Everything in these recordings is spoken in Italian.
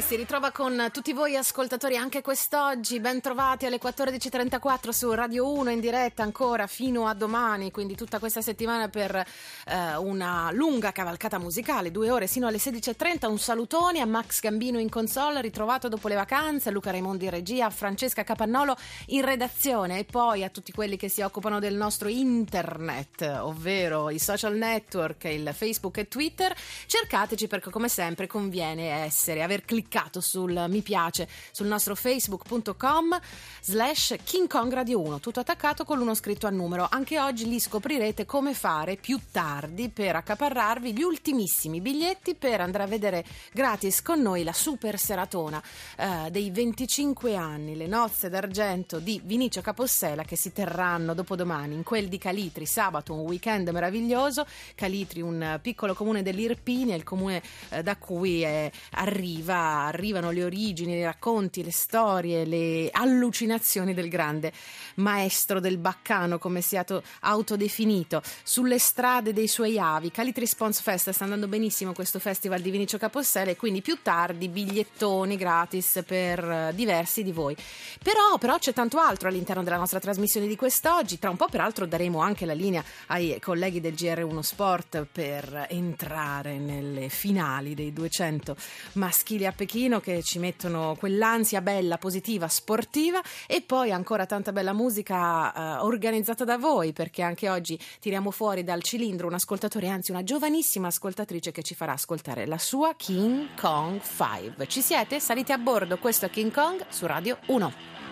Si ritrova con tutti voi ascoltatori anche quest'oggi, ben trovati alle 14.34 su Radio 1 in diretta ancora fino a domani, quindi tutta questa settimana per eh, una lunga cavalcata musicale, due ore sino alle 16.30, un salutone a Max Gambino in console, ritrovato dopo le vacanze, Luca Raimondi in regia, a Francesca Capannolo in redazione e poi a tutti quelli che si occupano del nostro internet, ovvero i social network, il Facebook e Twitter, cercateci perché come sempre conviene essere aver cliccato sul mi piace sul nostro facebook.com slash King Kong Radio 1 tutto attaccato con l'uno scritto a numero. Anche oggi lì scoprirete come fare più tardi per accaparrarvi gli ultimissimi biglietti per andare a vedere gratis con noi la super seratona eh, dei 25 anni le nozze d'argento di Vinicio Capossela che si terranno dopodomani in quel di Calitri sabato un weekend meraviglioso. Calitri un piccolo comune dell'Irpinia il comune eh, da cui è arriva, arrivano le origini, i racconti, le storie, le allucinazioni del grande maestro del baccano, come si è autodefinito, sulle strade dei suoi avi. Calitri Spons Fest sta andando benissimo questo festival di Vinicio Capossela e quindi più tardi bigliettoni gratis per eh, diversi di voi. Però, però c'è tanto altro all'interno della nostra trasmissione di quest'oggi. Tra un po', peraltro, daremo anche la linea ai colleghi del GR1 Sport per entrare nelle finali dei 200 maschili a Pechino che ci mettono quell'ansia bella, positiva, sportiva e poi ancora tanta bella musica eh, organizzata da voi perché anche oggi tiriamo fuori dal cilindro un ascoltatore, anzi una giovanissima ascoltatrice che ci farà ascoltare la sua King Kong 5. Ci siete? Salite a bordo, questo è King Kong su Radio 1.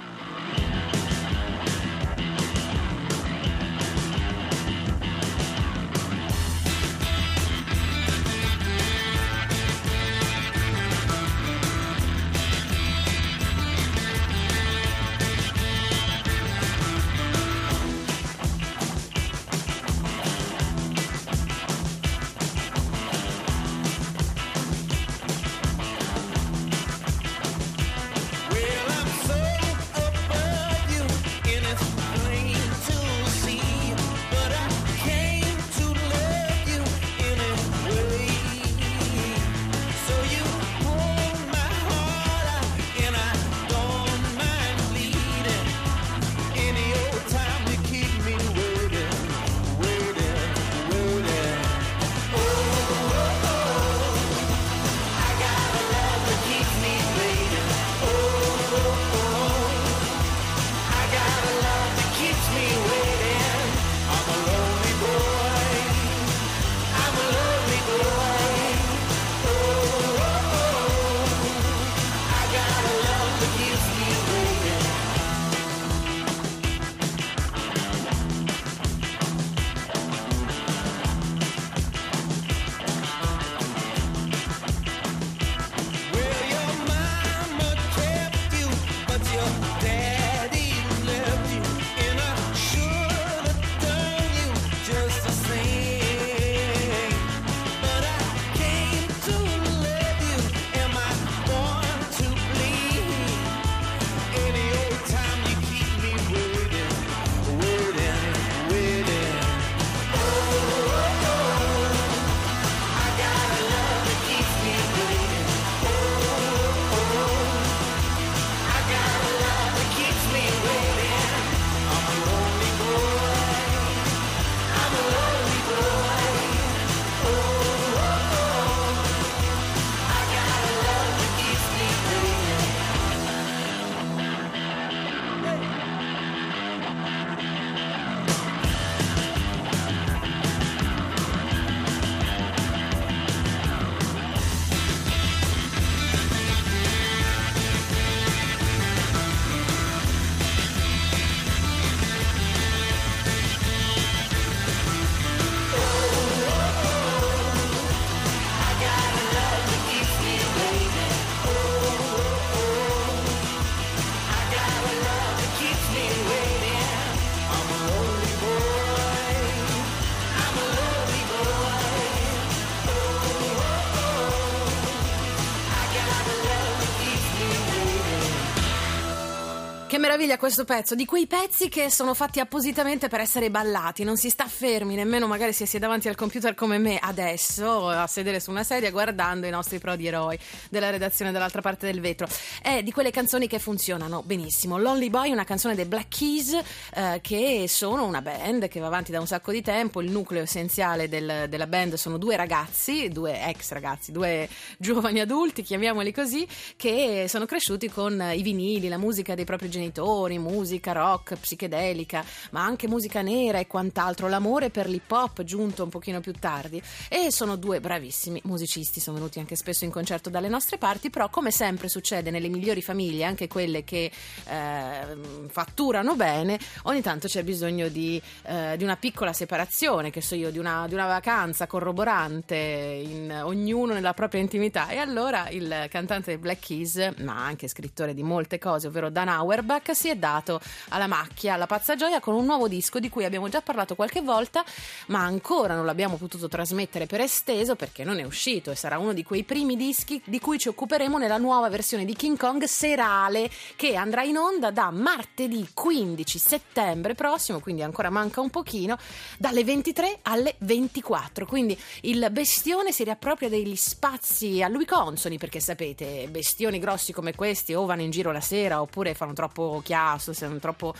Meraviglia questo pezzo, di quei pezzi che sono fatti appositamente per essere ballati, non si sta fermi, nemmeno magari se si è davanti al computer come me adesso, a sedere su una sedia guardando i nostri prodi eroi della redazione dall'altra parte del vetro. È di quelle canzoni che funzionano benissimo. Lonely Boy, una canzone dei Black Keys, eh, che sono una band che va avanti da un sacco di tempo, il nucleo essenziale del, della band sono due ragazzi, due ex ragazzi, due giovani adulti, chiamiamoli così, che sono cresciuti con i vinili, la musica dei propri genitori genitori, musica rock, psichedelica, ma anche musica nera e quant'altro, l'amore per l'hip hop giunto un pochino più tardi. E sono due bravissimi musicisti, sono venuti anche spesso in concerto dalle nostre parti, però come sempre succede nelle migliori famiglie, anche quelle che eh, fatturano bene, ogni tanto c'è bisogno di, eh, di, una piccola separazione, che so io, di una, di una vacanza corroborante, in, ognuno nella propria intimità. E allora il cantante Black Keys, ma anche scrittore di molte cose, ovvero Dan Auerbach, si è dato alla macchia, alla pazza gioia con un nuovo disco di cui abbiamo già parlato qualche volta, ma ancora non l'abbiamo potuto trasmettere per esteso perché non è uscito e sarà uno di quei primi dischi di cui ci occuperemo nella nuova versione di King Kong serale che andrà in onda da martedì 15 settembre prossimo, quindi ancora manca un pochino, dalle 23 alle 24. Quindi il bestione si riappropria degli spazi a lui consoni perché sapete, bestioni grossi come questi o vanno in giro la sera oppure fanno troppo chiasso, troppo,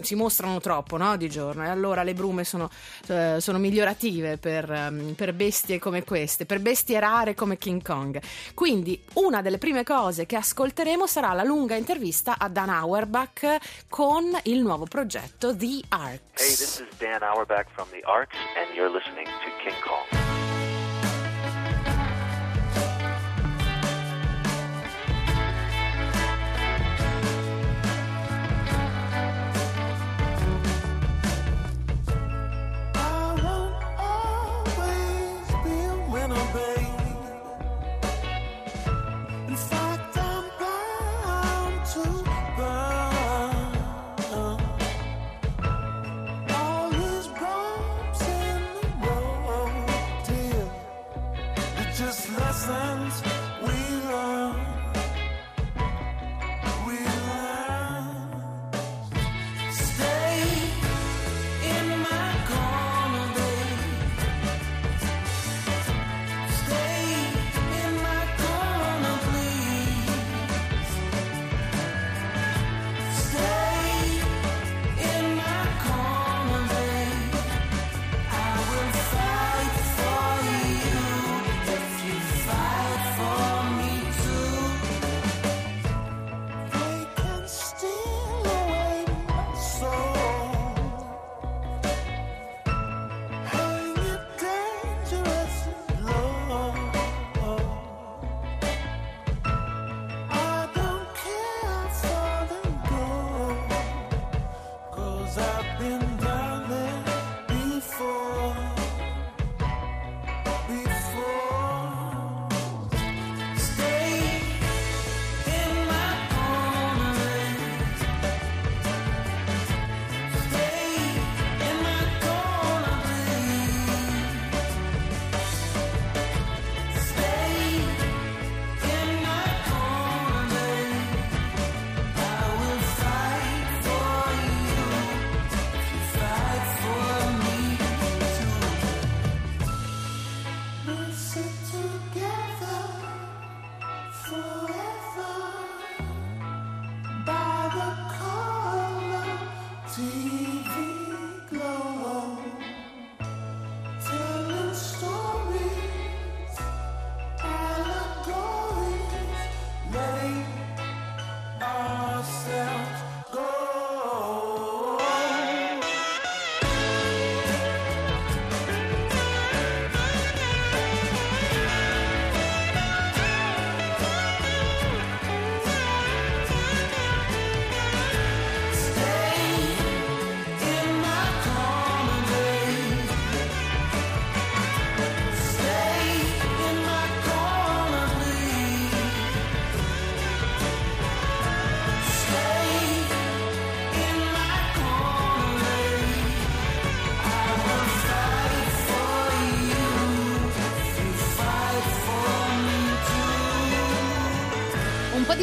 si mostrano troppo no? di giorno e allora le brume sono, eh, sono migliorative per, um, per, bestie come queste, per bestie rare come King Kong. Quindi una delle prime cose che ascolteremo sarà la lunga intervista a Dan Auerbach con il nuovo progetto The Arcs. Hey, this is Dan Auerbach from The Arcs and you're listening to King Kong. up in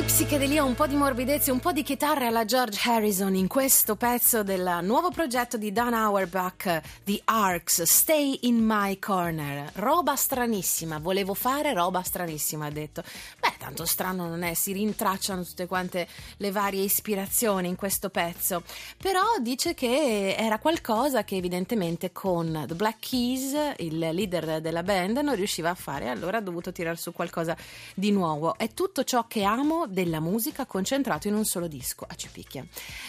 psichedelia, un po' di morbidezza, un po' di chitarra alla George Harrison in questo pezzo del nuovo progetto di Dan Auerbach, The Arcs, Stay in My Corner. Roba stranissima, volevo fare roba stranissima, ha detto. Beh, tanto strano non è, si rintracciano tutte quante le varie ispirazioni in questo pezzo. Però dice che era qualcosa che evidentemente con The Black Keys, il leader della band, non riusciva a fare, allora ha dovuto tirare su qualcosa di nuovo. È tutto ciò che amo della musica concentrato in un solo disco a Cipicchia.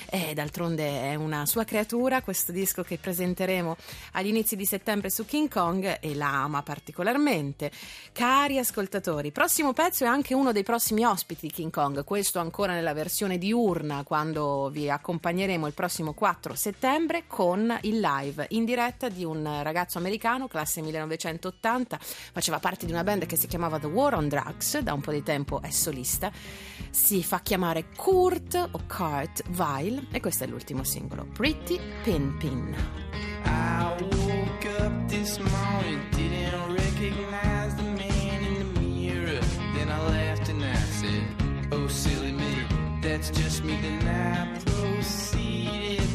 E d'altronde è una sua creatura, questo disco che presenteremo agli inizi di settembre su King Kong e la ama particolarmente. Cari ascoltatori, prossimo pezzo è anche uno dei prossimi ospiti di King Kong, questo ancora nella versione diurna quando vi accompagneremo il prossimo 4 settembre con il live in diretta di un ragazzo americano, classe 1980, faceva parte di una band che si chiamava The War on Drugs, da un po' di tempo è solista si fa chiamare Kurt o Kurt Weil e questo è l'ultimo singolo, Pretty Pin Pin. I woke up this morning, didn't recognize the man in the mirror. Then I laughed and I said, Oh, silly me, that's just me. Then I proceeded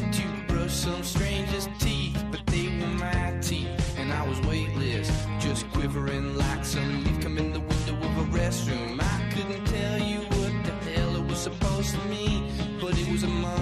me, but it was a mine.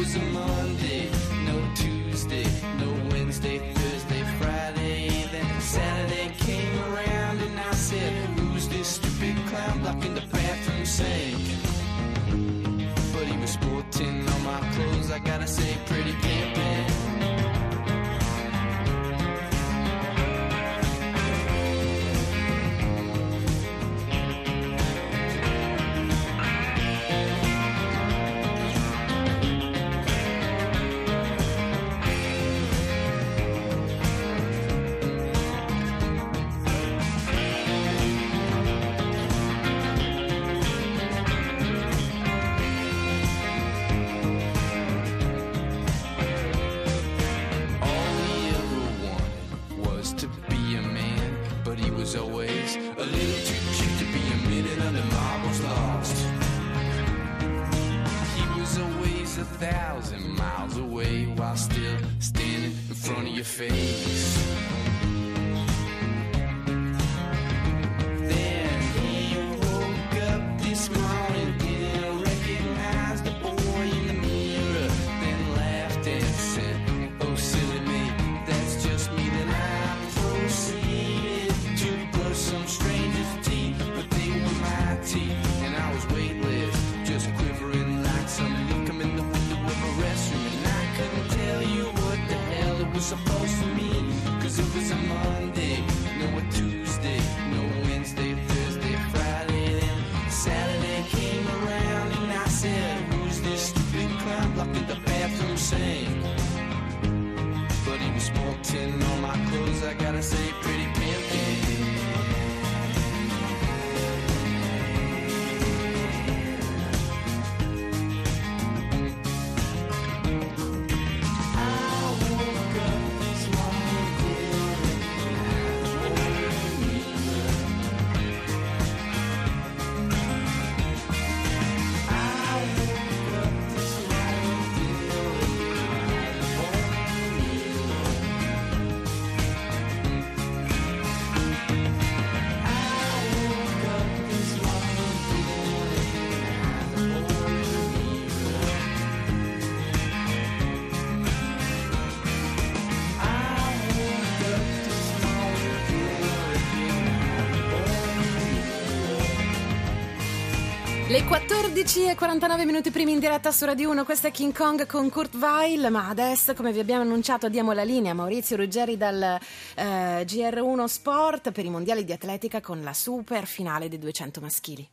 Was a Monday, no Tuesday, no Wednesday, Thursday, Friday. Then Saturday came around and I said, Who's this stupid clown blocking the bathroom sink? But he was sporting all my clothes, I gotta say, pretty thousand miles away while still standing in front of your face. Le 14 e 49 minuti primi in diretta su Radio 1, questa è King Kong con Kurt Weil, ma adesso come vi abbiamo annunciato diamo la linea a Maurizio Ruggeri dal eh, GR1 Sport per i mondiali di atletica con la super finale dei 200 maschili.